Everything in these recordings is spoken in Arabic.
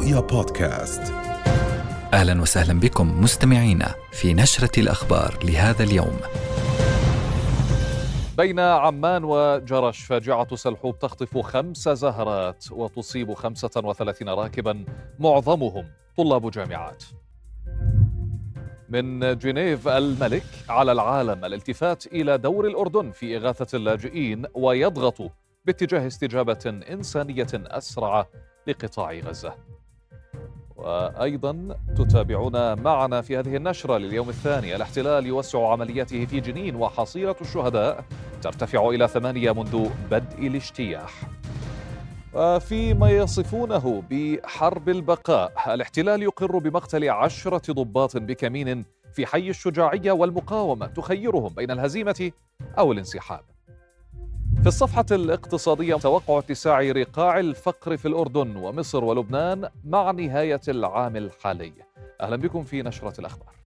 رؤيا بودكاست أهلا وسهلا بكم مستمعينا في نشرة الأخبار لهذا اليوم. بين عمان وجرش فاجعة سلحوب تخطف خمس زهرات وتصيب 35 راكبا معظمهم طلاب جامعات. من جنيف الملك على العالم الالتفات إلى دور الأردن في إغاثة اللاجئين ويضغط باتجاه استجابة إنسانية أسرع لقطاع غزة. وأيضا تتابعون معنا في هذه النشرة لليوم الثاني الاحتلال يوسع عملياته في جنين وحصيلة الشهداء ترتفع إلى ثمانية منذ بدء الاجتياح. وفيما يصفونه بحرب البقاء الاحتلال يقر بمقتل عشرة ضباط بكمين في حي الشجاعية والمقاومة تخيرهم بين الهزيمة أو الانسحاب في الصفحة الاقتصادية توقع اتساع رقاع الفقر في الأردن ومصر ولبنان مع نهاية العام الحالي. أهلا بكم في نشرة الأخبار.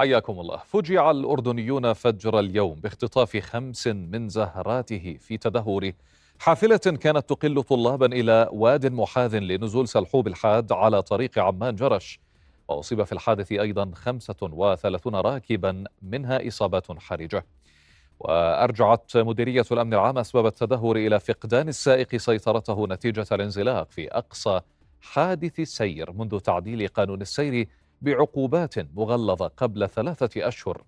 حياكم الله. فجع الأردنيون فجر اليوم باختطاف خمس من زهراته في تدهور حافلة كانت تقل طلابا إلى واد محاذ لنزول سلحوب الحاد على طريق عمان جرش. وأصيب في الحادث أيضا 35 راكبا منها إصابات حرجة. وأرجعت مديرية الأمن العام أسباب التدهور إلى فقدان السائق سيطرته نتيجة الانزلاق في أقصى حادث سير منذ تعديل قانون السير بعقوبات مغلظة قبل ثلاثة أشهر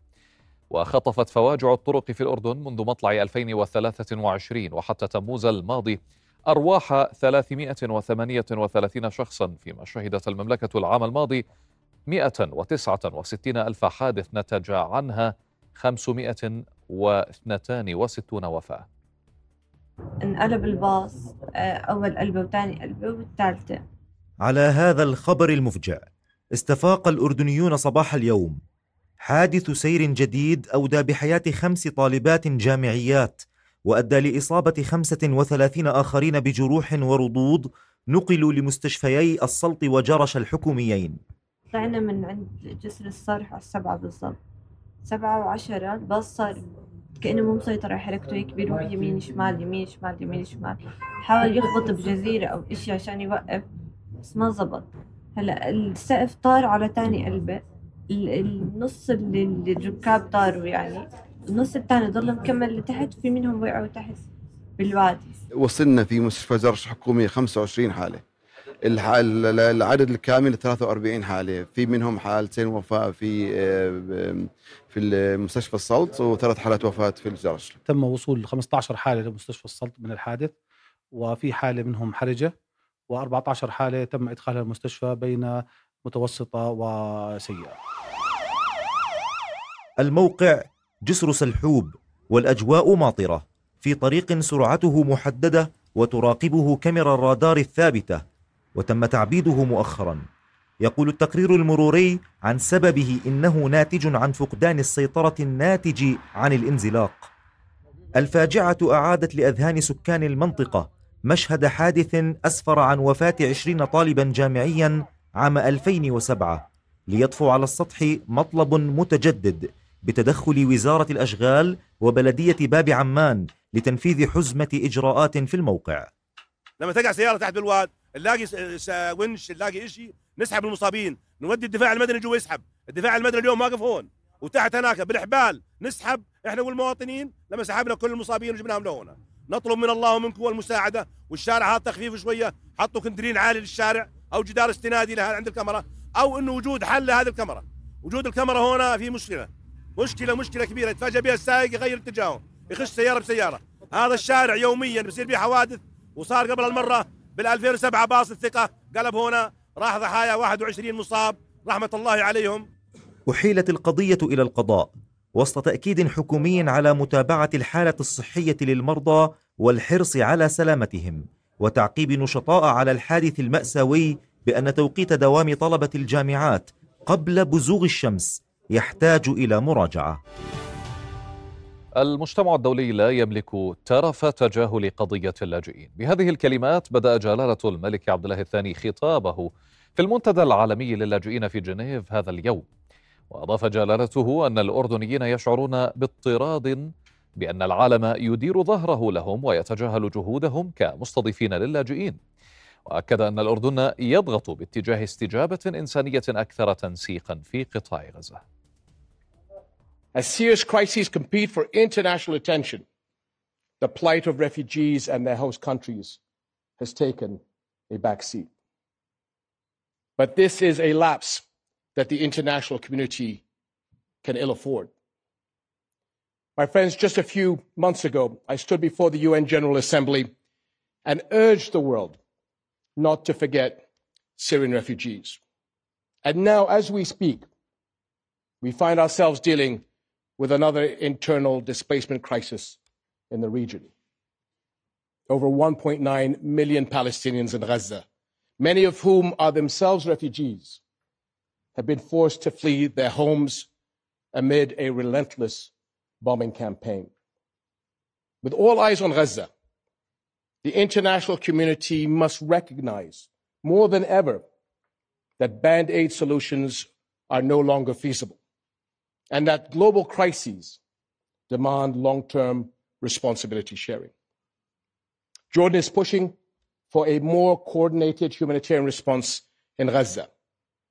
وخطفت فواجع الطرق في الأردن منذ مطلع 2023 وحتى تموز الماضي أرواح 338 شخصا فيما شهدت المملكة العام الماضي 169 ألف حادث نتج عنها 562 وفاة. انقلب الباص آه، أول قلبه وثاني قلبه والثالثة على هذا الخبر المفجع استفاق الأردنيون صباح اليوم. حادث سير جديد أودى بحياة خمس طالبات جامعيات وأدى لإصابة خمسة وثلاثين آخرين بجروح ورضوض نقلوا لمستشفيي السلط وجرش الحكوميين. طلعنا من عند جسر الصرح على السبعة بالضبط. سبعة وعشرة الباص صار كأنه مو مسيطر على حركته هيك بيروح يمين شمال يمين شمال يمين شمال. حاول يخبط بجزيرة أو إشي عشان يوقف بس ما زبط. هلا السقف طار على تاني قلبة. النص اللي الركاب طاروا يعني النص الثاني ضل مكمل لتحت في منهم وقعوا تحت بالوادي. وصلنا في مستشفى زرش حكومي 25 حالة. العدد الكامل 43 حالة. في منهم حالتين وفاة في في المستشفى السلط وثلاث حالات وفاة في الجرش تم وصول 15 حالة لمستشفى السلط من الحادث وفي حالة منهم حرجة. و14 حالة تم إدخالها المستشفى بين متوسطة وسيئة. الموقع جسر سلحوب والأجواء ماطرة في طريق سرعته محددة وتراقبه كاميرا الرادار الثابتة وتم تعبيده مؤخرا. يقول التقرير المروري عن سببه إنه ناتج عن فقدان السيطرة الناتج عن الانزلاق. الفاجعة أعادت لأذهان سكان المنطقة مشهد حادث أسفر عن وفاة عشرين طالبا جامعيا عام 2007 ليطفو على السطح مطلب متجدد بتدخل وزارة الأشغال وبلدية باب عمان لتنفيذ حزمة إجراءات في الموقع. لما تقع سيارة تحت بالواد نلاقي ونش نلاقي شيء نسحب المصابين نودي الدفاع المدني جوا يسحب. الدفاع المدني اليوم واقف هون وتحت هناك بالحبال نسحب إحنا والمواطنين لما سحبنا كل المصابين وجبناهم لهنا. نطلب من الله ومنكم والمساعده والشارع هذا تخفيف شوية حطوا كندرين عالي للشارع أو جدار استنادي لها عند الكاميرا أو إنه وجود حل لهذه الكاميرا. وجود الكاميرا هنا في مشكلة مشكلة مشكلة كبيرة يتفاجئ بها السائق يغير اتجاهه يخش سيارة بسيارة. هذا الشارع يوميا بصير فيه حوادث وصار قبل المرة بال 2007 باص الثقة قلب هنا راح ضحايا 21 مصاب رحمة الله عليهم. أحيلت القضية إلى القضاء وسط تأكيد حكومي على متابعة الحالة الصحية للمرضى والحرص على سلامتهم وتعقيب نشطاء على الحادث المأساوي بأن توقيت دوام طلبة الجامعات قبل بزوغ الشمس يحتاج إلى مراجعة. المجتمع الدولي لا يملك ترف تجاهل قضية اللاجئين. بهذه الكلمات بدأ جلالة الملك عبد الله الثاني خطابه في المنتدى العالمي للاجئين في جنيف هذا اليوم. وأضاف جلالته أن الأردنيين يشعرون باضطراد بأن العالم يدير ظهره لهم ويتجاهل جهودهم كمستضيفين للاجئين وأكد أن الأردن يضغط باتجاه استجابة إنسانية أكثر تنسيقا في قطاع غزة As serious crises compete for international attention, the plight of refugees and their host countries has taken a back seat. But this is a lapse that the international community can ill afford. My friends, just a few months ago, I stood before the UN General Assembly and urged the world not to forget Syrian refugees. And now, as we speak, we find ourselves dealing with another internal displacement crisis in the region. Over 1.9 million Palestinians in Gaza, many of whom are themselves refugees, have been forced to flee their homes amid a relentless bombing campaign. With all eyes on Gaza, the international community must recognize more than ever that band aid solutions are no longer feasible and that global crises demand long term responsibility sharing. Jordan is pushing for a more coordinated humanitarian response in Gaza.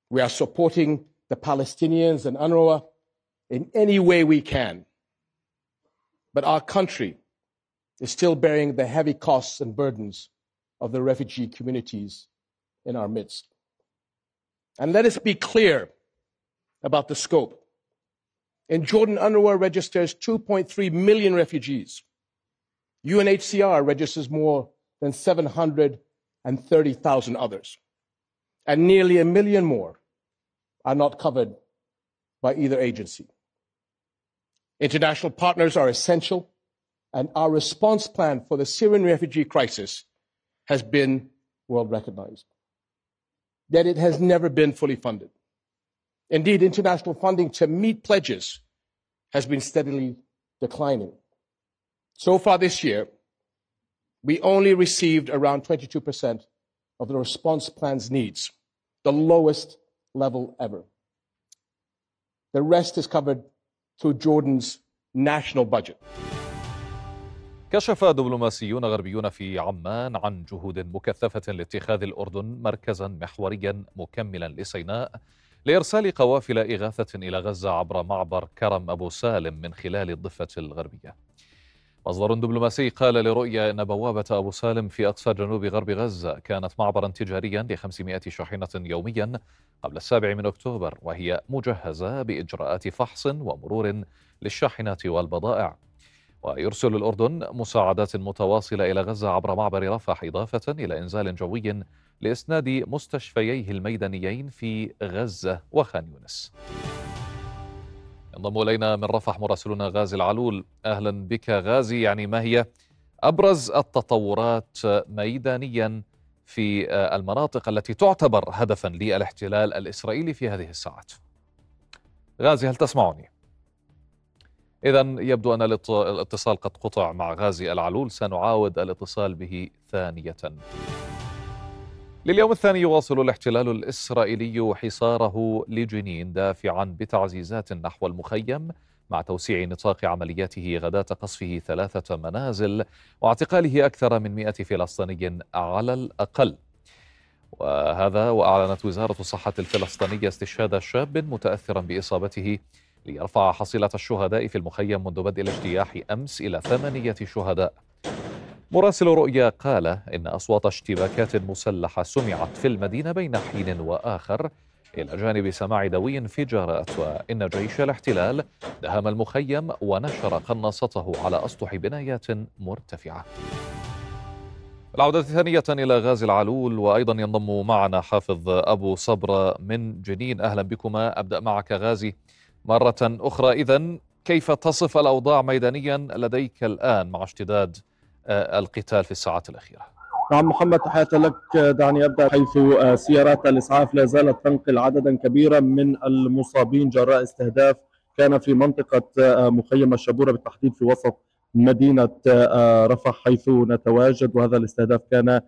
We are supporting the Palestinians and UNRWA in any way we can. But our country is still bearing the heavy costs and burdens of the refugee communities in our midst. And let us be clear about the scope. In Jordan, UNRWA registers 2.3 million refugees. UNHCR registers more than 730,000 others. And nearly a million more are not covered by either agency. International partners are essential, and our response plan for the Syrian refugee crisis has been world recognized. Yet it has never been fully funded. Indeed, international funding to meet pledges has been steadily declining. So far this year, we only received around 22% of the response plan's needs, the lowest level ever. The rest is covered through Jordan's national budget. كشف دبلوماسيون غربيون في عمان عن جهود مكثفة لاتخاذ الأردن مركزا محوريا مكملا لسيناء لإرسال قوافل إغاثة إلى غزة عبر معبر كرم أبو سالم من خلال الضفة الغربية مصدر دبلوماسي قال لرؤيا أن بوابة أبو سالم في أقصى جنوب غرب غزة كانت معبرا تجاريا ل 500 شاحنة يوميا قبل السابع من أكتوبر وهي مجهزة بإجراءات فحص ومرور للشاحنات والبضائع. ويرسل الأردن مساعدات متواصلة إلى غزة عبر معبر رفح إضافة إلى إنزال جوي لإسناد مستشفييه الميدانيين في غزة وخان يونس. ينضم إلينا من رفح مراسلنا غازي العلول. أهلا بك غازي يعني ما هي أبرز التطورات ميدانيا في المناطق التي تعتبر هدفا للاحتلال الإسرائيلي في هذه الساعات؟ غازي هل تسمعني؟ إذا يبدو أن الاتصال قد قطع مع غازي العلول. سنعاود الاتصال به ثانية. لليوم الثاني يواصل الاحتلال الإسرائيلي حصاره لجنين دافعا بتعزيزات نحو المخيم مع توسيع نطاق عملياته غداة قصفه ثلاثة منازل واعتقاله أكثر من مئة فلسطيني على الأقل. وهذا وأعلنت وزارة الصحة الفلسطينية استشهاد شاب متأثرا بإصابته ليرفع حصيلة الشهداء في المخيم منذ بدء الاجتياح أمس إلى ثمانية شهداء. مراسل رؤيا قال إن أصوات اشتباكات مسلحة سمعت في المدينة بين حين وآخر إلى جانب سماع دوي انفجارات وإن جيش الاحتلال دهم المخيم ونشر قناصته على أسطح بنايات مرتفعة. العودة ثانية إلى غازي العلول وأيضا ينضم معنا حافظ أبو صبرة من جنين. أهلا بكما أبدأ معك غازي مرة أخرى. إذا كيف تصف الأوضاع ميدانيا لديك الآن مع اشتداد القتال في الساعات الأخيرة. نعم محمد تحياتي لك. دعني أبدأ حيث سيارات الإسعاف لا زالت تنقل عددا كبيرا من المصابين جراء استهداف كان في منطقة مخيم الشبورة بالتحديد في وسط مدينة رفح حيث نتواجد. وهذا الاستهداف كان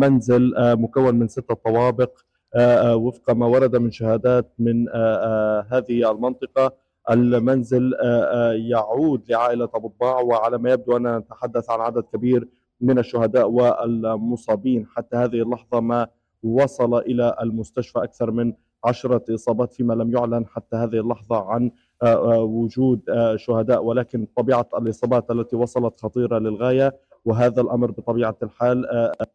منزل مكون من ستة طوابق وفق ما ورد من شهادات من هذه المنطقة. المنزل يعود لعائلة أبو الضاع وعلى ما يبدو أننا نتحدث عن عدد كبير من الشهداء والمصابين. حتى هذه اللحظة ما وصل إلى المستشفى أكثر من عشرة إصابات فيما لم يعلن حتى هذه اللحظة عن وجود شهداء. ولكن طبيعة الإصابات التي وصلت خطيرة للغاية وهذا الأمر بطبيعة الحال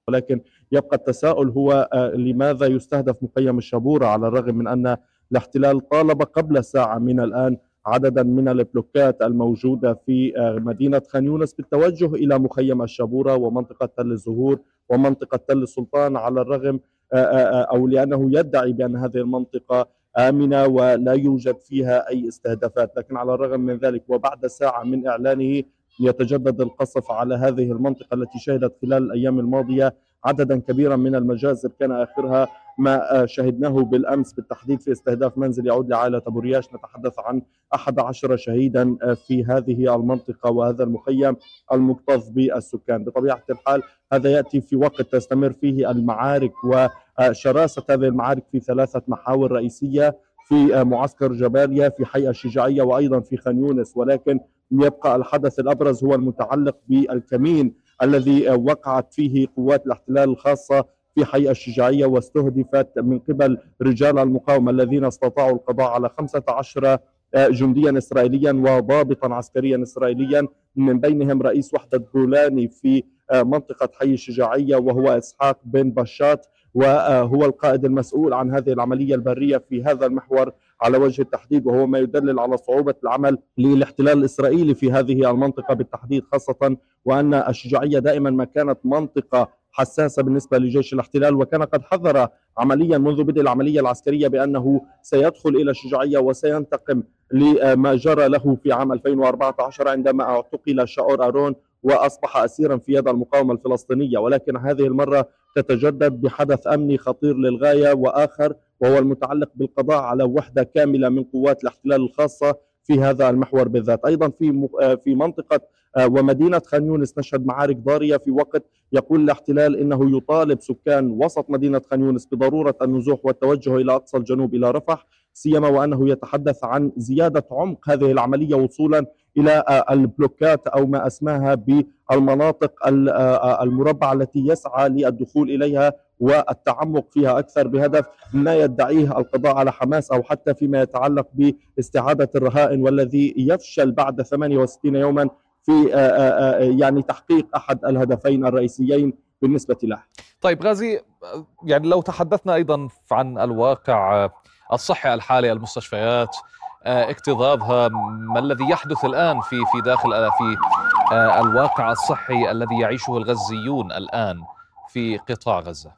ولكن يبقى التساؤل هو لماذا يستهدف مخيم الشبورة على الرغم من أن الاحتلال طالب قبل ساعة من الآن عددا من البلوكات الموجودة في مدينة خان يونس بالتوجه إلى مخيم الشبورة ومنطقة تل الزهور ومنطقة تل السلطان على الرغم أو لأنه يدعي بأن هذه المنطقة آمنة ولا يوجد فيها أي استهدافات لكن على الرغم من ذلك وبعد ساعة من إعلانه يتجدد القصف على هذه المنطقة التي شهدت خلال الأيام الماضية عددا كبيرا من المجازر كان آخرها ما شهدناه بالأمس بالتحديد في استهداف منزل يعود لعائلة أبو رياش نتحدث عن 11 شهيدا في هذه المنطقة وهذا المخيم المكتظ بالسكان. بطبيعة الحال هذا يأتي في وقت تستمر فيه المعارك وشراسة هذه المعارك في ثلاثة محاور رئيسية. في معسكر جباليا في حي الشجاعية وأيضا في خان يونس. ولكن يبقى الحدث الأبرز هو المتعلق بالكمين الذي وقعت فيه قوات الاحتلال الخاصة في حي الشجاعية واستهدفت من قبل رجال المقاومة الذين استطاعوا القضاء على 15 جنديا إسرائيليا وضابطا عسكريا إسرائيليا. من بينهم رئيس وحدة جولاني في منطقة حي الشجاعية وهو إسحاق بن بشات وهو القائد المسؤول عن هذه العملية البرية في هذا المحور على وجه التحديد وهو ما يدلل على صعوبة العمل للاحتلال الإسرائيلي في هذه المنطقة بالتحديد خاصة وأن الشجاعية دائما ما كانت منطقة حساسة بالنسبة لجيش الاحتلال وكان قد حذر عمليا منذ بدء العملية العسكرية بأنه سيدخل إلى الشجاعية وسينتقم لما جرى له في عام 2014 عندما اعتقل شاور أرون وأصبح أسيرا في يد المقاومة الفلسطينية ولكن هذه المرة تتجدد بحدث أمني خطير للغاية وآخر وهو المتعلق بالقضاء على وحدة كاملة من قوات الاحتلال الخاصة في هذا المحور بالذات. أيضا في في منطقة ومدينة خان يونس نشهد معارك ضارية في وقت يقول الاحتلال إنه يطالب سكان وسط مدينة خان يونس بضرورة النزوح والتوجه إلى أقصى الجنوب إلى رفح سيما وأنه يتحدث عن زيادة عمق هذه العملية وصولا إلى البلوكات أو ما أسماها بالمناطق المربعة التي يسعى للدخول إليها والتعمق فيها أكثر بهدف ما يدعيه القضاء على حماس أو حتى فيما يتعلق باستعادة الرهائن والذي يفشل بعد 68 يوما في يعني تحقيق أحد الهدفين الرئيسيين بالنسبة له. طيب غازي يعني لو تحدثنا أيضا عن الواقع الصحي الحالي المستشفيات اكتظاظها ما الذي يحدث الآن في في داخل في الواقع الصحي الذي يعيشه الغزيون الآن في قطاع غزة.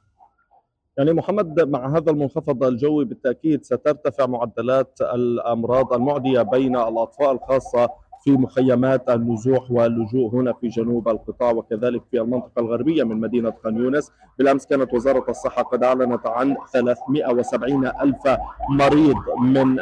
يعني محمد مع هذا المنخفض الجوي بالتأكيد سترتفع معدلات الأمراض المعدية بين الأطفال خاصة في مخيمات النزوح واللجوء هنا في جنوب القطاع وكذلك في المنطقة الغربية من مدينة خان يونس. بالأمس كانت وزارة الصحة قد أعلنت عن 370 ألف مريض من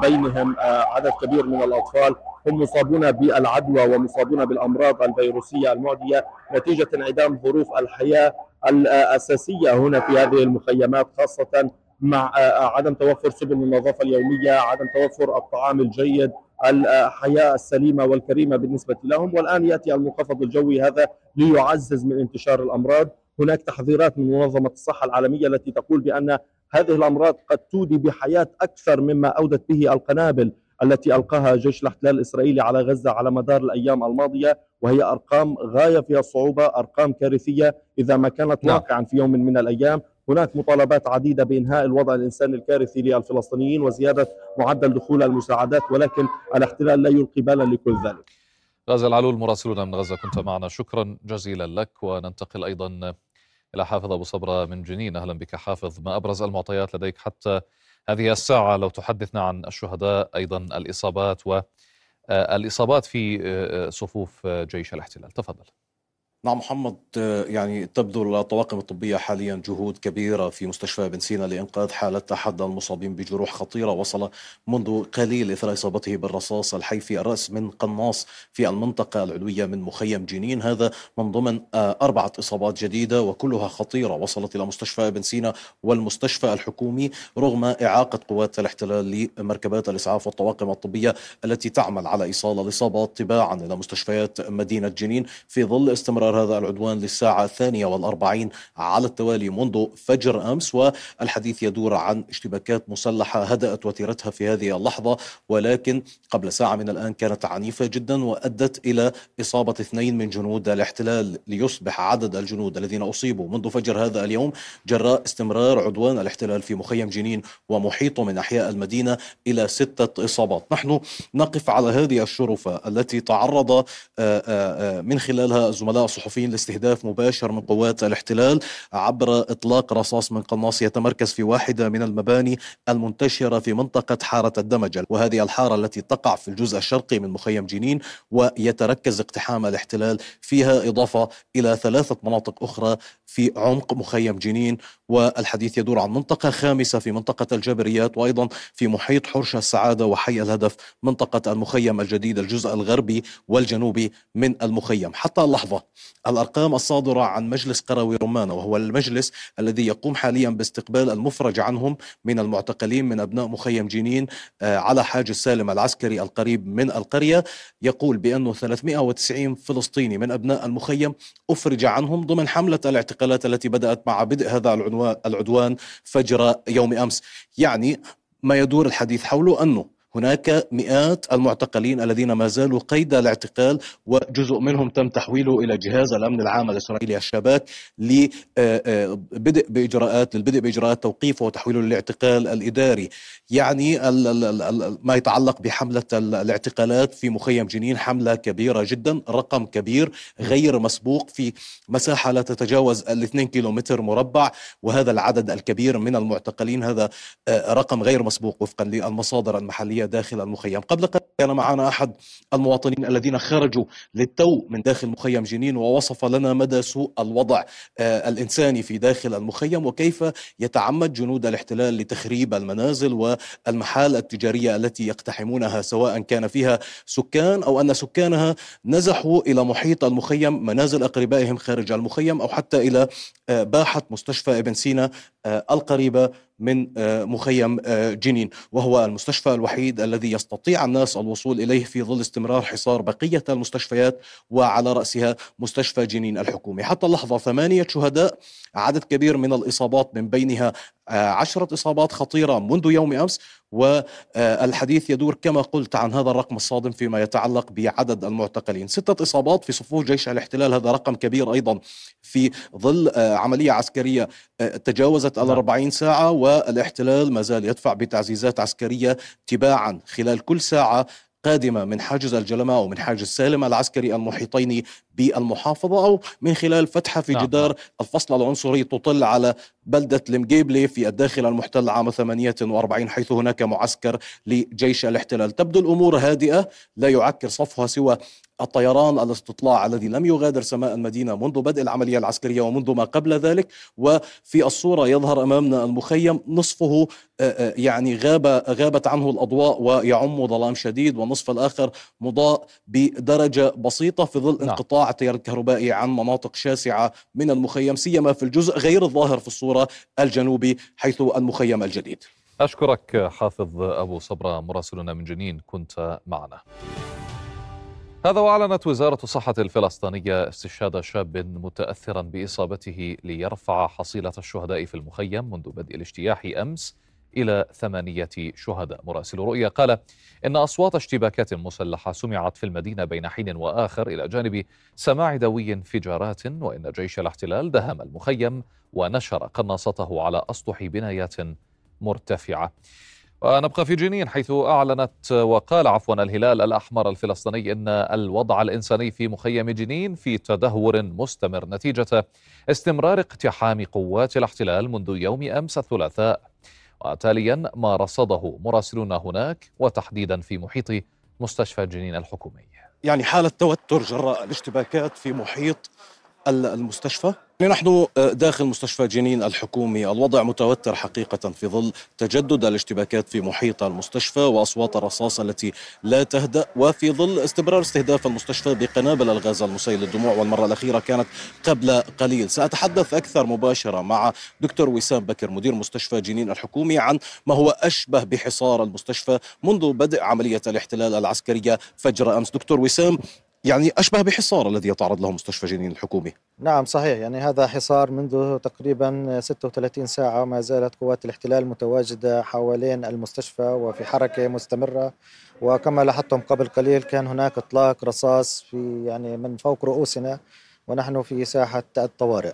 بينهم عدد كبير من الأطفال. هم مصابون بالعدوى ومصابون بالأمراض الفيروسية المعدية نتيجة انعدام ظروف الحياة الأساسية هنا في هذه المخيمات خاصة مع عدم توفر سبل النظافة اليومية عدم توفر الطعام الجيد الحياة السليمة والكريمة بالنسبة لهم. والآن يأتي المنخفض الجوي هذا ليعزز من انتشار الأمراض. هناك تحذيرات من منظمة الصحة العالمية التي تقول بأن هذه الأمراض قد تودي بحياة أكثر مما أودت به القنابل التي ألقاها جيش الاحتلال الإسرائيلي على غزة على مدار الأيام الماضية وهي أرقام غاية فيها الصعوبة أرقام كارثية إذا ما كانت نعم. واقعا في يوم من الأيام. هناك مطالبات عديدة بإنهاء الوضع الإنساني الكارثي للفلسطينيين وزيادة معدل دخول المساعدات ولكن الاحتلال لا يلقي بالا لكل ذلك. غازي العلول مراسلنا من غزة كنت معنا. شكرا جزيلا لك. وننتقل أيضا إلى حافظ أبو صبرة من جنين. أهلا بك حافظ. ما أبرز المعطيات لديك حتى هذه الساعة؟ لو تحدثنا عن الشهداء أيضا الإصابات والإصابات في صفوف جيش الاحتلال. تفضل. نعم محمد يعني تبذل الطواقم الطبية حاليا جهود كبيرة في مستشفى بن سينا لإنقاذ حالة أحد المصابين بجروح خطيرة وصل منذ قليل إثر إصابته بالرصاص الحي في الرأس من قناص في المنطقة العلوية من مخيم جنين. هذا من ضمن آه، أربعة إصابات جديدة وكلها خطيرة وصلت إلى مستشفى بن سينا والمستشفى الحكومي رغم إعاقة قوات الاحتلال لمركبات الإسعاف والطواقم الطبية التي تعمل على إيصال الإصابات تباعا إلى مستشفيات مدينة جنين في ظل استمرار هذا العدوان للساعة الثانية والأربعين على التوالي منذ فجر أمس والحديث يدور عن اشتباكات مسلحة هدأت وتيرتها في هذه اللحظة ولكن قبل ساعة من الآن كانت عنيفة جدا وأدت إلى إصابة اثنين من جنود الاحتلال ليصبح عدد الجنود الذين أصيبوا. منذ فجر هذا اليوم جراء استمرار عدوان الاحتلال في مخيم جنين ومحيطه من أحياء المدينة إلى ستة إصابات. نحن نقف على هذه الشرفة التي تعرض آه، آه، آه، من خلالها الزملاء الصحفيين لاستهداف مباشر من قوات الاحتلال عبر إطلاق رصاص من قناص يتمركز في واحدة من المباني المنتشرة في منطقة حارة الدمجل. وهذه الحارة التي تقع في الجزء الشرقي من مخيم جنين ويتركز اقتحام الاحتلال فيها إضافة إلى ثلاثة مناطق أخرى في عمق مخيم جنين. والحديث يدور عن منطقة خامسة في منطقة الجبريات وأيضا في محيط حرش السعادة وحي الهدف منطقة المخيم الجديد الجزء الغربي والجنوبي من المخيم. حتى اللحظة الأرقام الصادرة عن مجلس قروي رمانة وهو المجلس الذي يقوم حاليا باستقبال المفرج عنهم من المعتقلين من أبناء مخيم جنين آه، على حاجز سالم العسكري القريب من القرية. يقول بأنه 390 فلسطيني من أبناء المخيم أفرج عنهم ضمن حملة الاعتقالات التي بدأت مع بدء هذا العدوان فجر يوم أمس. يعني ما يدور الحديث حوله أنه هناك مئات المعتقلين الذين ما زالوا قيد الاعتقال وجزء منهم تم تحويله إلى جهاز الأمن العام الإسرائيلي الشباك لبدء بإجراءات للبدء بإجراءات توقيفه وتحويله للاعتقال الإداري. يعني ما يتعلق بحملة الاعتقالات في مخيم جنين حملة كبيرة جدا رقم كبير غير مسبوق في مساحة لا تتجاوز ال 2 كيلومتر مربع وهذا العدد الكبير من المعتقلين هذا آه، رقم غير مسبوق وفقا للمصادر المحلية داخل المخيم. قبل قليل كان معنا أحد المواطنين الذين خرجوا للتو من داخل مخيم جنين ووصف لنا مدى سوء الوضع آه، الإنساني في داخل المخيم وكيف يتعمد جنود الاحتلال لتخريب المنازل والمحال التجارية التي يقتحمونها سواء كان فيها سكان أو أن سكانها نزحوا إلى محيط المخيم منازل أقربائهم خارج المخيم أو حتى إلى آه، باحة مستشفى ابن سينا آه، القريبة من مخيم جنين. وهو المستشفى الوحيد الذي يستطيع الناس الوصول إليه في ظل استمرار حصار بقية المستشفيات وعلى رأسها مستشفى جنين الحكومي. حتى اللحظة ثمانية شهداء عدد كبير من الإصابات من بينها عشرة إصابات خطيرة منذ يوم أمس والحديث يدور كما قلت عن هذا الرقم الصادم فيما يتعلق بعدد المعتقلين. ستة إصابات في صفوف جيش الاحتلال هذا رقم كبير أيضا في ظل عملية عسكرية تجاوزت الأربعين ساعة والاحتلال ما زال يدفع بتعزيزات عسكرية تباعا خلال كل ساعة قادمة من حاجز الجلماء ومن حاجز سالم العسكري المحيطين بالمحافظة أو من خلال فتحة في نعم. جدار الفصل العنصري تطل على بلدة المجيبلي في الداخل المحتل عام 48 حيث هناك معسكر لجيش الاحتلال تبدو الأمور هادئة لا يعكر صفها سوى الطيران الاستطلاع الذي لم يغادر سماء المدينة منذ بدء العملية العسكرية ومنذ ما قبل ذلك وفي الصورة يظهر أمامنا المخيم نصفه يعني غاب غابت عنه الأضواء ويعم ظلام شديد والنصف الآخر مضاء بدرجة بسيطة في ظل نعم. التيار الكهربائي عن مناطق شاسعة من المخيم سيما في الجزء غير الظاهر في الصورة الجنوبي حيث المخيم الجديد. أشكرك حافظ أبو صبرة مراسلنا من جنين كنت معنا. هذا وأعلنت وزارة الصحة الفلسطينية استشهاد شاب متأثرا بإصابته ليرفع حصيلة الشهداء في المخيم منذ بدء الاجتياح أمس. إلى ثمانية شهداء. مراسل رؤيا قال إن أصوات اشتباكات مسلحة سمعت في المدينة بين حين وآخر إلى جانب سماع دوي انفجارات وإن جيش الاحتلال دهم المخيم ونشر قناصته على أسطح بنايات مرتفعة. ونبقى في جنين حيث أعلنت وقال عفوا الهلال الأحمر الفلسطيني إن الوضع الإنساني في مخيم جنين في تدهور مستمر نتيجة استمرار اقتحام قوات الاحتلال منذ يوم أمس الثلاثاء. وتاليا ما رصده مراسلون هناك وتحديدا في محيط مستشفى جنين الحكومي. يعني حالة توتر جراء الاشتباكات في محيط المستشفى؟ نحن داخل مستشفى جنين الحكومي الوضع متوتر حقيقة في ظل تجدد الاشتباكات في محيط المستشفى وأصوات الرصاص التي لا تهدأ وفي ظل استمرار استهداف المستشفى بقنابل الغاز المسيل للدموع. والمرة الأخيرة كانت قبل قليل. سأتحدث أكثر مباشرة مع دكتور وسام بكر مدير مستشفى جنين الحكومي عن ما هو أشبه بحصار المستشفى منذ بدء عملية الاحتلال العسكرية فجر أمس. دكتور وسام يعني أشبه بحصار الذي يتعرض له مستشفى جنين الحكومي. نعم صحيح. يعني هذا حصار منذ تقريبا 36 ساعة ما زالت قوات الاحتلال متواجدة حوالين المستشفى وفي حركة مستمرة. وكما لاحظتم قبل قليل كان هناك إطلاق رصاص في يعني من فوق رؤوسنا ونحن في ساحة الطوارئ.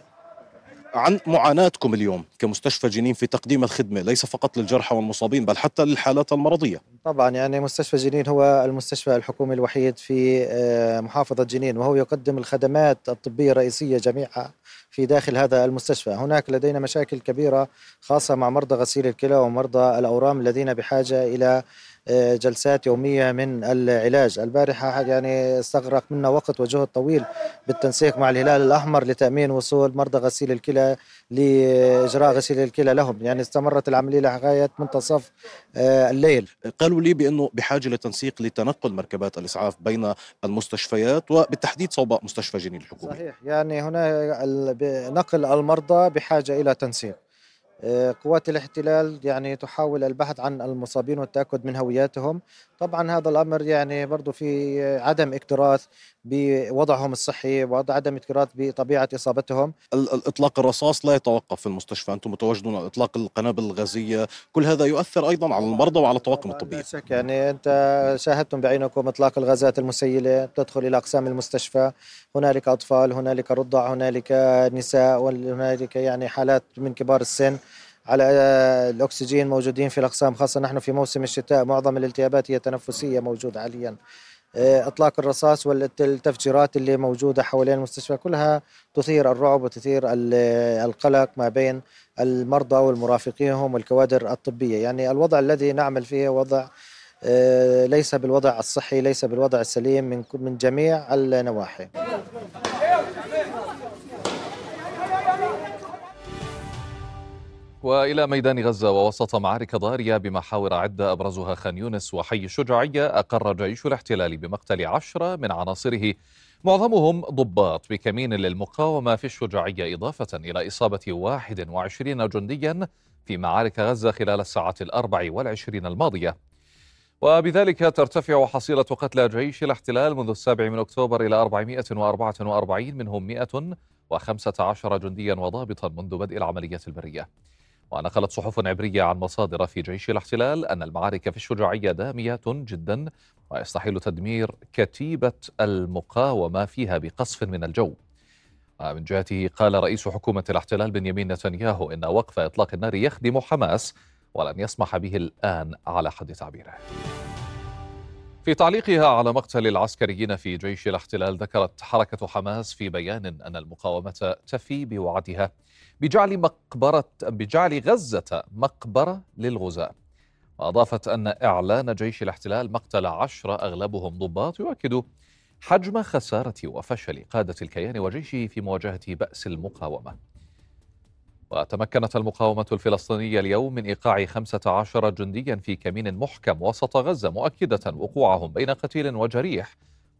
عن معاناتكم اليوم كمستشفى جنين في تقديم الخدمة ليس فقط للجرحى والمصابين بل حتى للحالات المرضية. طبعا يعني مستشفى جنين هو المستشفى الحكومي الوحيد في آه، محافظة جنين وهو يقدم الخدمات الطبية الرئيسية جميعها في داخل هذا المستشفى. هناك لدينا مشاكل كبيرة خاصة مع مرضى غسيل الكلى ومرضى الأورام الذين بحاجة إلى جلسات يومية من العلاج. البارحة يعني استغرق منا وقت وجهد طويل بالتنسيق مع الهلال الأحمر لتأمين وصول مرضى غسيل الكلى لإجراء غسيل الكلى لهم. يعني استمرت العملية لغاية منتصف آه، الليل. قالوا لي بأنه بحاجة لتنسيق لتنقل مركبات الإسعاف بين المستشفيات وبالتحديد صوب مستشفى جنين الحكومي. صحيح. يعني هنا نقل المرضى بحاجة إلى تنسيق. قوات الاحتلال يعني تحاول البحث عن المصابين والتأكد من هوياتهم. طبعا هذا الأمر يعني برضو في عدم اكتراث بوضعهم الصحي وعدم اكتراث بطبيعة إصابتهم. الإطلاق الرصاص لا يتوقف في المستشفى أنتم متواجدون على إطلاق القنابل الغازية. كل هذا يؤثر أيضا على المرضى وعلى الطواقم الطبية لا شك يعني أنت شاهدتم بعينكم إطلاق الغازات المسيلة تدخل إلى أقسام المستشفى هنالك أطفال هنالك رضع هنالك نساء وهنالك يعني حالات من كبار السن. على الأكسجين موجودين في الأقسام خاصة نحن في موسم الشتاء معظم الالتهابات هي تنفسية موجودة حاليا. آه، إطلاق الرصاص والتفجيرات اللي موجودة حوالين المستشفى كلها تثير الرعب وتثير القلق ما بين المرضى والمرافقيهم والكوادر الطبية. يعني الوضع الذي نعمل فيه وضع آه، ليس بالوضع الصحي ليس بالوضع السليم من من جميع النواحي. وإلى ميدان غزة ووسط معارك ضاريه بمحاور عدة أبرزها خان يونس وحي الشجاعيه أقر جيش الاحتلال بمقتل عشرة من عناصره معظمهم ضباط بكمين للمقاومة في الشجاعيه إضافة إلى إصابة 21 جنديا في معارك غزة خلال الساعات الأربع والعشرين الماضية. وبذلك ترتفع حصيلة قتلى جيش الاحتلال منذ السابع من أكتوبر إلى 444 منهم 115 جنديا وضابطا منذ بدء العملية البرية ونقلت صحف عبرية عن مصادر في جيش الاحتلال أن المعارك في الشجاعية دامية جدا ويستحيل تدمير كتيبة المقاومة فيها بقصف من الجو. ومن جهته قال رئيس حكومة الاحتلال بنيامين نتنياهو إن وقف إطلاق النار يخدم حماس ولن يسمح به الآن على حد تعبيره. في تعليقها على مقتل العسكريين في جيش الاحتلال ذكرت حركة حماس في بيان أن المقاومة تفي بوعدها. بجعل مقبرة بجعل غزة مقبرة للغزاة. وأضافت أن إعلان جيش الاحتلال مقتل عشرة أغلبهم ضباط يؤكد حجم خسارة وفشل قادة الكيان وجيشه في مواجهة بأس المقاومة. وتمكنت المقاومة الفلسطينية اليوم من إيقاع 15 جنديا في كمين محكم وسط غزة مؤكدة وقوعهم بين قتيل وجريح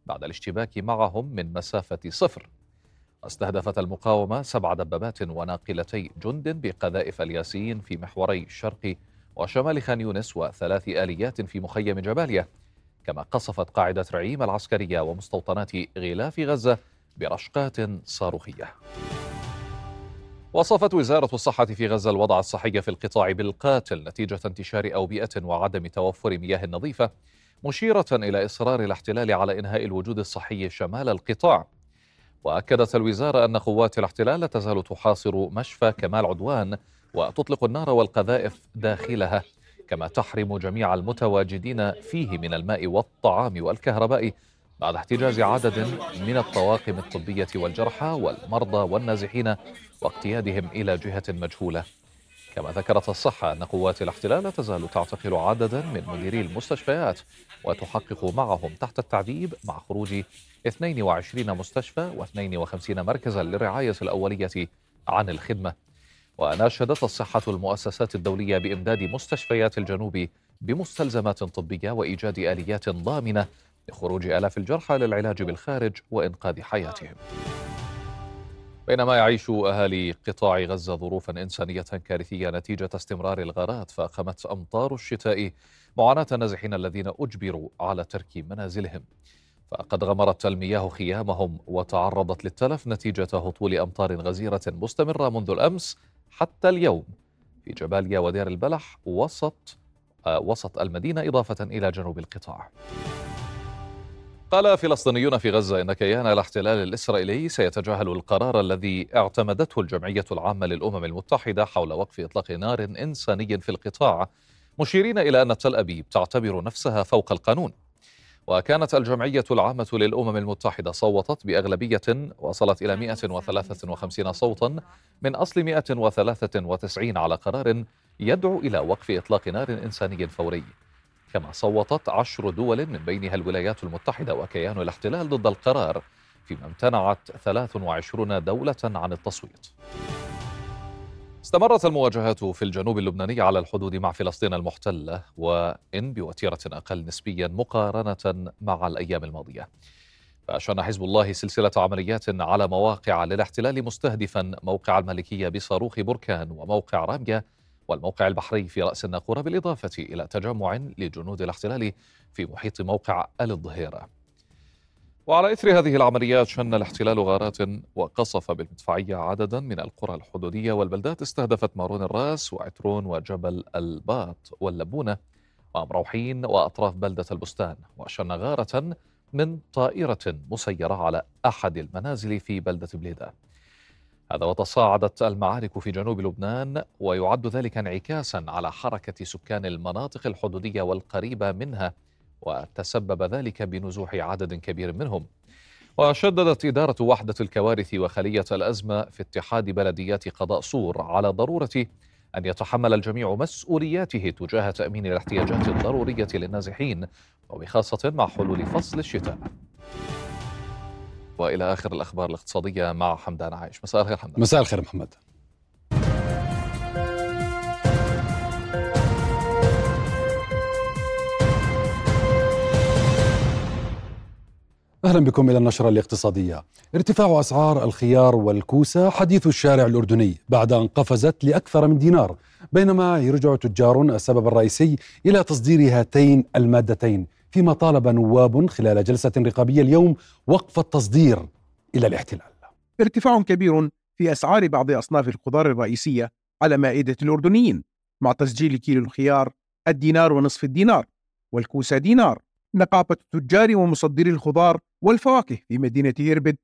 بعد الاشتباك معهم من مسافة صفر. استهدفت المقاومة سبع دبابات وناقلتي جند بقذائف الياسين في محوري الشرق وشمال خان يونس وثلاث آليات في مخيم جباليا كما قصفت قاعدة رعيم العسكرية ومستوطنات غلاف غزة برشقات صاروخية. وصفت وزارة الصحة في غزة الوضع الصحي في القطاع بالقاتل نتيجة انتشار أوبئة وعدم توفر مياه نظيفة مشيرة إلى إصرار الاحتلال على إنهاء الوجود الصحي شمال القطاع. وأكدت الوزارة أن قوات الاحتلال لا تزال تحاصر مشفى كمال عدوان وتطلق النار والقذائف داخلها كما تحرم جميع المتواجدين فيه من الماء والطعام والكهرباء بعد احتجاز عدد من الطواقم الطبية والجرحى والمرضى والنازحين واقتيادهم إلى جهة مجهولة. كما ذكرت الصحة أن قوات الاحتلال لا تزال تعتقل عددا من مديري المستشفيات وتحقق معهم تحت التعذيب مع خروج 22 مستشفى و52 مركزا للرعاية الأولية عن الخدمة. وناشدت الصحة المؤسسات الدولية بإمداد مستشفيات الجنوب بمستلزمات طبية وإيجاد آليات ضامنة لخروج آلاف الجرحى للعلاج بالخارج وإنقاذ حياتهم. بينما يعيش أهالي قطاع غزة ظروفا إنسانية كارثية نتيجة استمرار الغارات فأقمت أمطار الشتاء معاناة النازحين الذين أجبروا على ترك منازلهم. فقد غمرت المياه خيامهم وتعرضت للتلف نتيجة هطول أمطار غزيرة مستمرة منذ الأمس حتى اليوم. في جباليا ودير البلح وسط آه، وسط المدينة إضافة إلى جنوب القطاع. قال فلسطينيون في غزة إن كيان الاحتلال الإسرائيلي سيتجاهل القرار الذي اعتمدته الجمعية العامة للأمم المتحدة حول وقف إطلاق نار إنساني في القطاع مشيرين إلى أن تل أبيب تعتبر نفسها فوق القانون. وكانت الجمعية العامة للأمم المتحدة صوتت بأغلبية وصلت إلى 153 صوتا من أصل 193 على قرار يدعو إلى وقف إطلاق نار إنساني فوري. كما صوتت عشر دول من بينها الولايات المتحدة وكيان الاحتلال ضد القرار فيما امتنعت 23 دولة عن التصويت. استمرت المواجهات في الجنوب اللبناني على الحدود مع فلسطين المحتلة وإن بوتيرة أقل نسبيا مقارنة مع الأيام الماضية. فأشن حزب الله سلسلة عمليات على مواقع للاحتلال مستهدفا موقع الملكية بصاروخ بركان وموقع رامية والموقع البحري في رأس الناقورة بالإضافة إلى تجمع لجنود الاحتلال في محيط موقع الظهيرة. وعلى إثر هذه العمليات شن الاحتلال غارات وقصف بالمدفعية عددا من القرى الحدودية والبلدات استهدفت مارون الراس وعترون وجبل الباط واللبونة ومروحين وأطراف بلدة البستان. وشن غارة من طائرة مسيرة على أحد المنازل في بلدة بليدة. هذا وتصاعدت المعارك في جنوب لبنان ويعد ذلك انعكاسا على حركة سكان المناطق الحدودية والقريبة منها وتسبب ذلك بنزوح عدد كبير منهم. وشددت إدارة وحدة الكوارث وخلية الأزمة في اتحاد بلديات قضاء صور على ضرورة أن يتحمل الجميع مسؤولياته تجاه تأمين الاحتياجات الضرورية للنازحين وبخاصة مع حلول فصل الشتاء. وإلى آخر الأخبار الاقتصادية مع حمدان عايش. مساء الخير حمدان. مساء الخير محمد. أهلا بكم إلى النشرة الاقتصادية. ارتفاع أسعار الخيار والكوسة حديث الشارع الأردني بعد أن قفزت لأكثر من دينار، بينما يرجع تجار السبب الرئيسي إلى تصدير هاتين المادتين. فيما طالب نواب خلال جلسة رقابية اليوم وقف التصدير إلى الاحتلال. ارتفاع كبير في أسعار بعض أصناف الخضار الرئيسية على مائدة الأردنيين مع تسجيل كيلو الخيار الدينار ونصف الدينار والكوسة دينار. نقابة التجار ومصدري الخضار والفواكه في مدينة إربد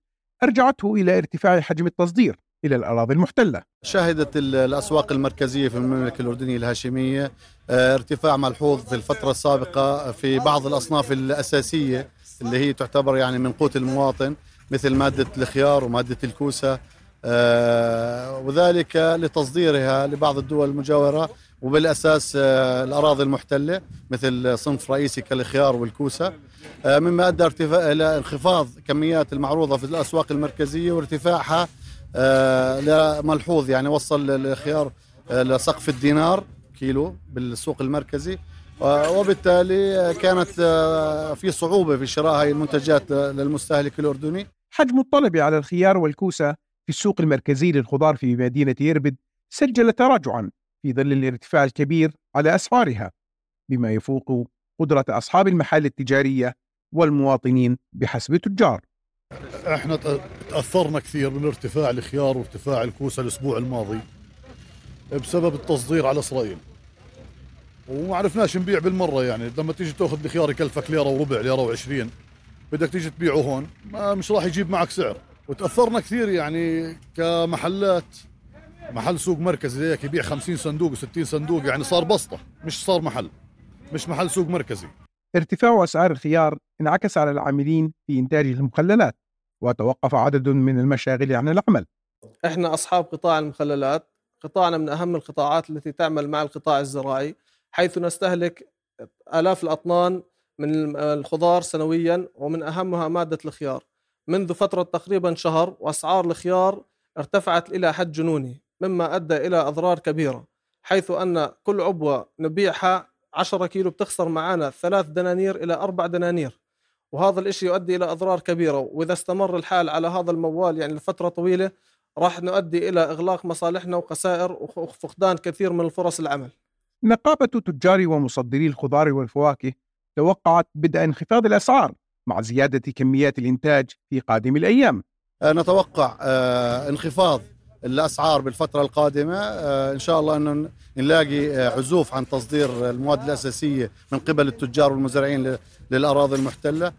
أرجعته إلى ارتفاع حجم التصدير. إلى الأراضي المحتلة. شهدت الأسواق المركزية في المملكة الأردنية الهاشمية آه، ارتفاع ملحوظ في الفترة السابقة في بعض الأصناف الأساسية اللي هي تعتبر يعني من قوت المواطن مثل مادة الخيار ومادة الكوسة آه، وذلك لتصديرها لبعض الدول المجاورة وبالأساس آه، الأراضي المحتلة مثل صنف رئيسي كالخيار والكوسة. مما أدى ارتفاع إلى انخفاض كميات المعروضة في الأسواق المركزية وارتفاعها ملحوظ يعني وصل الخيار آه، لسقف الدينار كيلو بالسوق المركزي. آه، وبالتالي كانت في صعوبة في شراء هذه المنتجات للمستهلك الأردني. حجم الطلب على الخيار والكوسة في السوق المركزي للخضار في مدينة إربد سجل تراجعا في ظل الارتفاع الكبير على أسعارها بما يفوق قدرة أصحاب المحال التجارية والمواطنين بحسب التجار إحنا تأثرنا كثير من ارتفاع الخيار وارتفاع الكوسة الأسبوع الماضي بسبب التصدير على اسرائيل وما عرفناش نبيع بالمرة يعني. لما تيجي تأخذ الخيار يكلفك ليرة وربع ليرة وعشرين. بدك تيجي تبيعه هون ما مش راح يجيب معك سعر. وتأثرنا كثير يعني كمحلات. محل سوق مركزي هيك يبيع 50 صندوق و60 صندوق يعني صار بسطة. مش صار محل. مش محل سوق مركزي. ارتفاع أسعار الخيار انعكس على العاملين في إنتاج المخللات وتوقف عدد من المشاغل عن العمل. إحنا أصحاب قطاع المخللات قطاعنا من أهم القطاعات التي تعمل مع القطاع الزراعي حيث نستهلك آلاف الأطنان من الخضار سنويا ومن أهمها مادة الخيار. منذ فترة تقريبا شهر وأسعار الخيار ارتفعت إلى حد جنوني مما أدى إلى أضرار كبيرة حيث أن كل عبوة نبيعها 10 كيلو بتخسر معنا ثلاث دنانير إلى أربع دنانير. وهذا الإشي يؤدي إلى أضرار كبيرة وإذا استمر الحال على هذا الموال يعني لفترة طويلة راح نؤدي إلى إغلاق مصالحنا وخسائر وفقدان كثير من الفرص العمل. نقابة تجار ومصدري الخضار والفواكه توقعت بدء انخفاض الأسعار مع زيادة كميات الإنتاج في قادم الأيام. آه، نتوقع آه، انخفاض الأسعار بالفترة القادمة. آه، إن شاء الله انه نلاقي عزوف عن تصدير المواد الأساسية من قبل التجار والمزارعين للأراضي المحتلة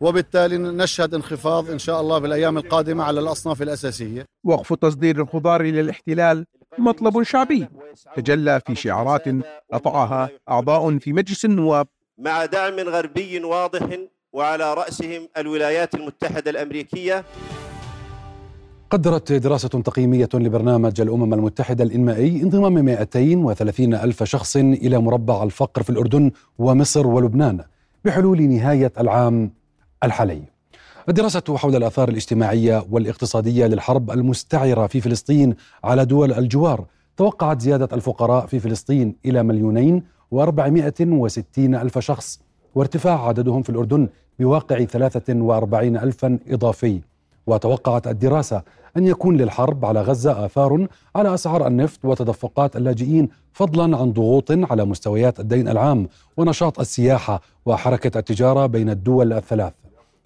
وبالتالي نشهد انخفاض إن شاء الله بالأيام القادمة على الأصناف الأساسية. وقف تصدير الخضار إلى الاحتلال مطلب شعبي. تجلى في شعارات رفعها أعضاء في مجلس النواب. مع دعم غربي واضح وعلى رأسهم الولايات المتحدة الأمريكية. قدرت دراسة تقييمية لبرنامج الأمم المتحدة الإنمائي انضمام 230 ألف شخص إلى مربع الفقر في الأردن ومصر ولبنان. بحلول نهاية العام الحالي. الدراسة حول الآثار الاجتماعية والاقتصادية للحرب المستعرة في فلسطين على دول الجوار توقعت زيادة الفقراء في فلسطين إلى مليونين وأربعمائة وستين ألف شخص وارتفاع عددهم في الأردن بواقع ثلاثة وأربعين ألفا إضافي. وتوقعت الدراسة أن يكون للحرب على غزة آثار على أسعار النفط وتدفقات اللاجئين فضلا عن ضغوط على مستويات الدين العام ونشاط السياحة وحركة التجارة بين الدول الثلاث.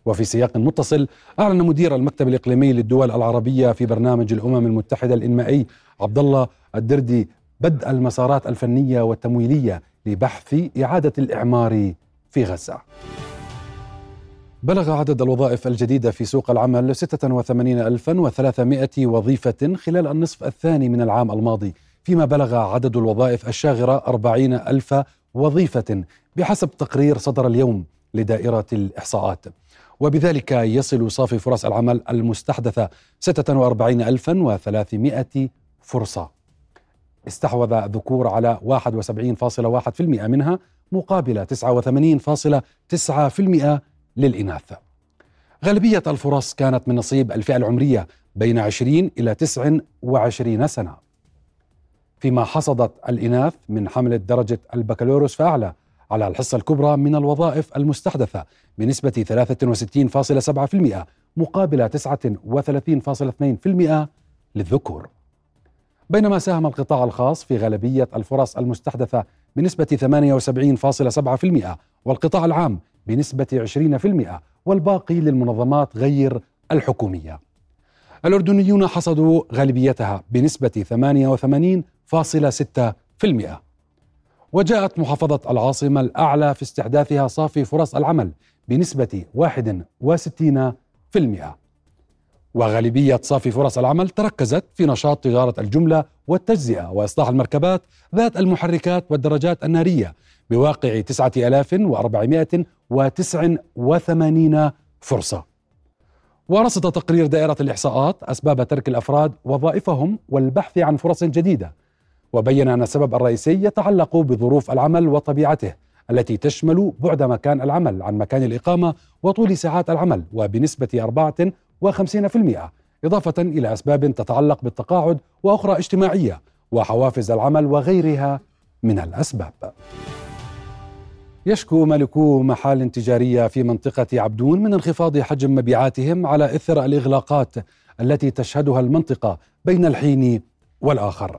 وفي سياق متصل أعلن مدير المكتب الإقليمي للدول العربية في برنامج الأمم المتحدة الإنمائي عبد الله الدردي بدء المسارات الفنية والتمويلية لبحث إعادة الإعمار في غزة. بلغ عدد الوظائف الجديدة في سوق العمل 86300 وظيفة خلال النصف الثاني من العام الماضي فيما بلغ عدد الوظائف الشاغرة 40 ألف وظيفة بحسب تقرير صدر اليوم لدائرة الإحصاءات. وبذلك يصل صافي فرص العمل المستحدثة 46300 فرصة. استحوذ الذكور على 71.1% منها مقابل 89.9% للإناث. غالبية الفرص كانت من نصيب الفئة العمرية بين 20 إلى 29 سنة. فيما حصدت الإناث من حملة درجة البكالوريوس فأعلى على الحصة الكبرى من الوظائف المستحدثة بنسبة 63.7% مقابل 39.2% للذكور. بينما ساهم القطاع الخاص في غالبية الفرص المستحدثة بنسبة 78.7% والقطاع العام بنسبة 20% والباقي للمنظمات غير الحكومية. الأردنيون حصدوا غالبيتها بنسبة 88.6% وجاءت محافظة العاصمة الأعلى في استحداثها صافي فرص العمل بنسبة 61% وغالبية صافي فرص العمل تركزت في نشاط تجارة الجملة والتجزئة وإصلاح المركبات ذات المحركات والدراجات النارية بواقع 9489 فرصة. ورصد تقرير دائرة الإحصاءات أسباب ترك الأفراد وظائفهم والبحث عن فرص جديدة وبين أن السبب الرئيسي يتعلق بظروف العمل وطبيعته التي تشمل بعد مكان العمل عن مكان الإقامة وطول ساعات العمل وبنسبة 54% إضافة إلى أسباب تتعلق بالتقاعد وأخرى اجتماعية وحوافز العمل وغيرها من الأسباب. يشكو مالكو محال تجارية في منطقة عبدون من انخفاض حجم مبيعاتهم على إثر الإغلاقات التي تشهدها المنطقة بين الحين والآخر.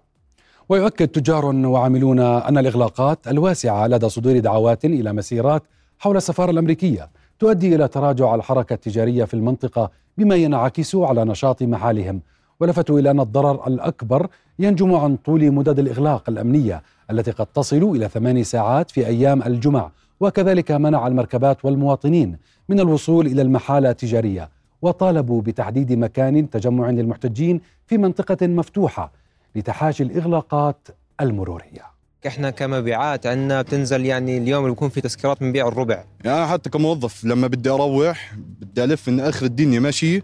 ويؤكد تجار وعاملون أن الإغلاقات الواسعة لدى صدور دعوات إلى مسيرات حول السفارة الأمريكية تؤدي إلى تراجع الحركة التجارية في المنطقة بما ينعكس على نشاط محالهم ولفتوا إلى أن الضرر الأكبر ينجم عن طول مدد الإغلاق الأمنية التي قد تصل إلى ثماني ساعات في أيام الجمع وكذلك منع المركبات والمواطنين من الوصول إلى المحالة التجارية وطالبوا بتحديد مكان تجمع للمحتجين في منطقة مفتوحة لتحاشي الإغلاقات المرورية. إحنا كمبيعات عندنا بتنزل يعني اليوم اللي بيكون في تذكيرات بنبيع الربع. يعني حتى كموظف لما بدي أروح بدي ألف من آخر الدنيا ماشي؟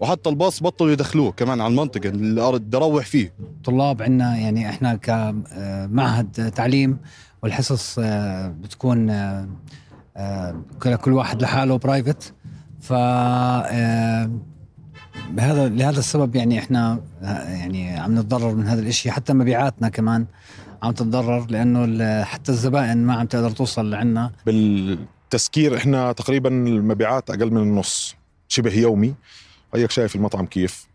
وحتى الباص بطلوا يدخلوه كمان على المنطقة اللي بدي أروح فيه. طلاب عندنا يعني إحنا كمعهد تعليم والحصص آه، بتكون آه، آه، كل واحد لحاله برايفت ف بهذا لهذا السبب يعني إحنا يعني عم نتضرر من هذا الإشي حتى مبيعاتنا كمان. عم تتضرر لأنه حتى الزبائن ما عم تقدر توصل لعنا. بالتسكير إحنا تقريبا المبيعات أقل من النص شبه يومي. هيك شايف المطعم كيف؟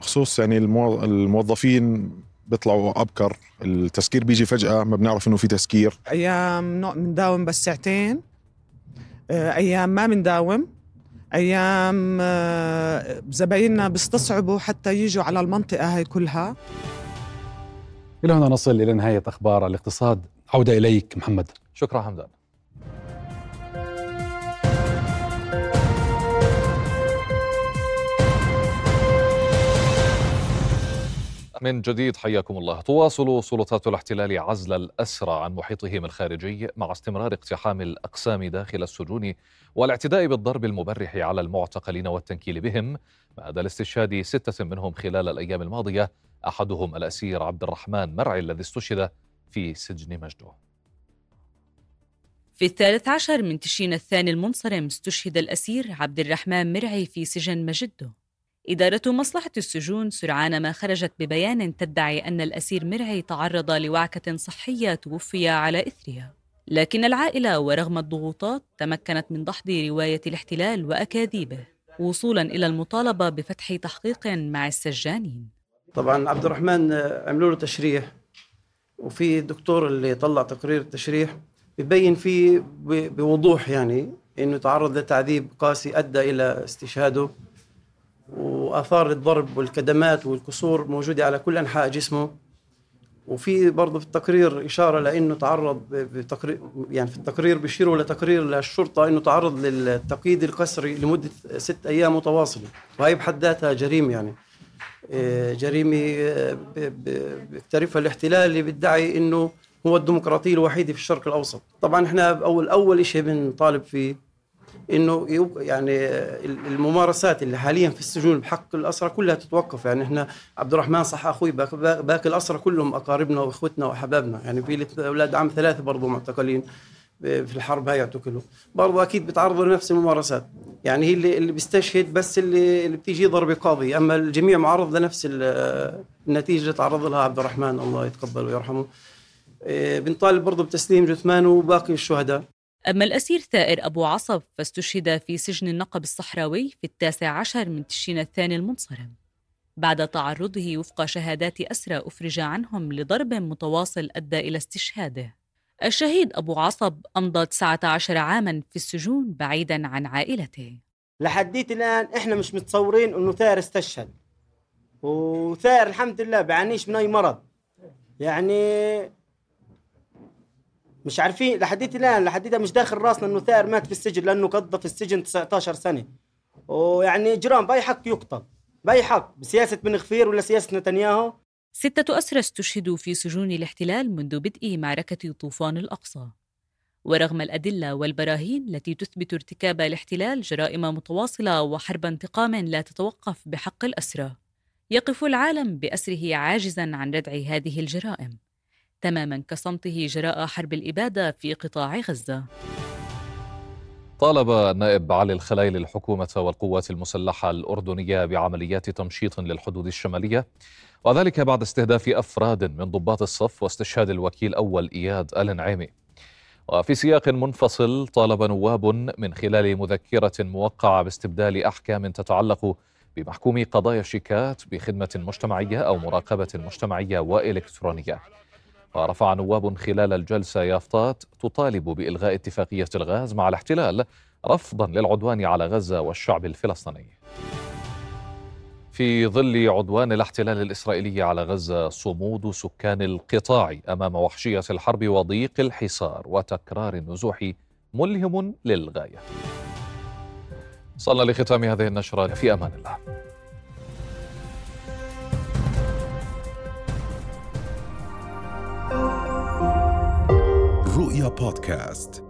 بخصوص يعني الموظفين بيطلعوا أبكر. التسكير بيجي فجأة ما بنعرف إنه في تسكير. أيام بنداوم بس ساعتين. آه، أيام ما بنداوم أيام آه، زبايننا بيستصعبوا حتى يجوا على المنطقة هاي كلها. إلى هنا نصل إلى نهاية أخبار الاقتصاد. عودة إليك محمد. شكرا حمدان من جديد حياكم الله. تواصل سلطات الاحتلال عزل الأسرى عن محيطهم الخارجي مع استمرار اقتحام الأقسام داخل السجون والاعتداء بالضرب المبرح على المعتقلين والتنكيل بهم بعد الاستشهاد ستة منهم خلال الأيام الماضية أحدهم الأسير عبد الرحمن مرعي الذي استشهد في سجن مجده. في الثالث عشر من تشرين الثاني المنصرم استشهد الأسير عبد الرحمن مرعي في سجن مجده. إدارة مصلحة السجون سرعان ما خرجت ببيان تدعي أن الأسير مرعي تعرض لوعكة صحية توفي على إثرها. لكن العائلة ورغم الضغوطات تمكنت من دحض رواية الاحتلال وأكاذيبه وصولا إلى المطالبة بفتح تحقيق مع السجانين. طبعا عبد الرحمن عملوا له تشريح وفي الدكتور اللي طلع تقرير التشريح ببين فيه بوضوح يعني إنه تعرض لتعذيب قاسي أدى إلى استشهاده وآثار الضرب والكدمات والكسور موجودة على كل أنحاء جسمه. وفي برضه في التقرير إشارة لإنه تعرض بتقرير يعني في التقرير بيشيروا لتقرير للشرطة إنه تعرض للتقييد القسري لمدة ست أيام متواصلة وهي بحد ذاتها جريمة يعني. آه، جريمة آه، بيقترفها الاحتلال اللي بيدعي إنه هو الديمقراطية الوحيدة في الشرق الأوسط. طبعا إحنا أول أول شيء بنطالب فيه إنه يعني الممارسات اللي حاليا في السجون بحق الأسرى كلها تتوقف. يعني إحنا عبد الرحمن صح أخوي باقي الأسرى كلهم أقاربنا وإخوتنا وأحبابنا. يعني في أولاد عم ثلاثة برضه معتقلين. في الحرب هاي اعتقلوا برضه أكيد بيتعرضوا لنفس الممارسات. يعني هي اللي اللي بيستشهد بس اللي اللي بتيجي ضربة قاضي. أما الجميع معرض لنفس النتيجة اللي تعرض لها عبد الرحمن. الله يتقبله ويرحمه. إيه، بنطالب برضه بتسليم جثمانه وباقي الشهداء. أما الأسير ثائر أبو عصب فاستشهد في سجن النقب الصحراوي في التاسع عشر من تشرين الثاني المنصرم. بعد تعرضه وفق شهادات أسرى أفرج عنهم لضرب متواصل أدى إلى استشهاده. الشهيد أبو عصب أمضى 19 عاما في السجون بعيدا عن عائلته. لحديت الآن إحنا مش متصورين أنه ثائر استشهد. وثائر الحمد لله بعانيش من أي مرض. يعني مش عارفين لحديت الآن لحديت مش داخل راسنا إنه ثائر مات في السجن لأنه قضى في السجن 19 سنة. ويعني إجرام بأي حق يقتل بأي حق بسياسة بن غفير ولا سياسة نتنياهو؟ ستة أسرى استشهدوا في سجون الاحتلال منذ بدء معركة طوفان الأقصى. ورغم الأدلة والبراهين التي تثبت ارتكاب الاحتلال جرائم متواصلة وحرب انتقام لا تتوقف بحق الأسرى يقف العالم بأسره عاجزا عن ردع هذه الجرائم تماما كصمته جراء حرب الإبادة في قطاع غزة. طالب النائب علي الخلايل الحكومة والقوات المسلحة الأردنية بعمليات تمشيط للحدود الشمالية وذلك بعد استهداف أفراد من ضباط الصف واستشهاد الوكيل أول إياد النعيمي. وفي سياق منفصل طالب نواب من خلال مذكرة موقعة باستبدال أحكام تتعلق بمحكوم قضايا الشيكات بخدمة مجتمعية أو مراقبة مجتمعية وإلكترونية. ورفع نواب خلال الجلسة يافطات تطالب بإلغاء اتفاقية الغاز مع الاحتلال رفضا للعدوان على غزة والشعب الفلسطيني. في ظل عدوان الاحتلال الإسرائيلي على غزة صمود سكان القطاع أمام وحشية الحرب وضيق الحصار وتكرار النزوح ملهم للغاية. صلنا لختام هذه النشرة في أمان الله. رؤيا بودكاست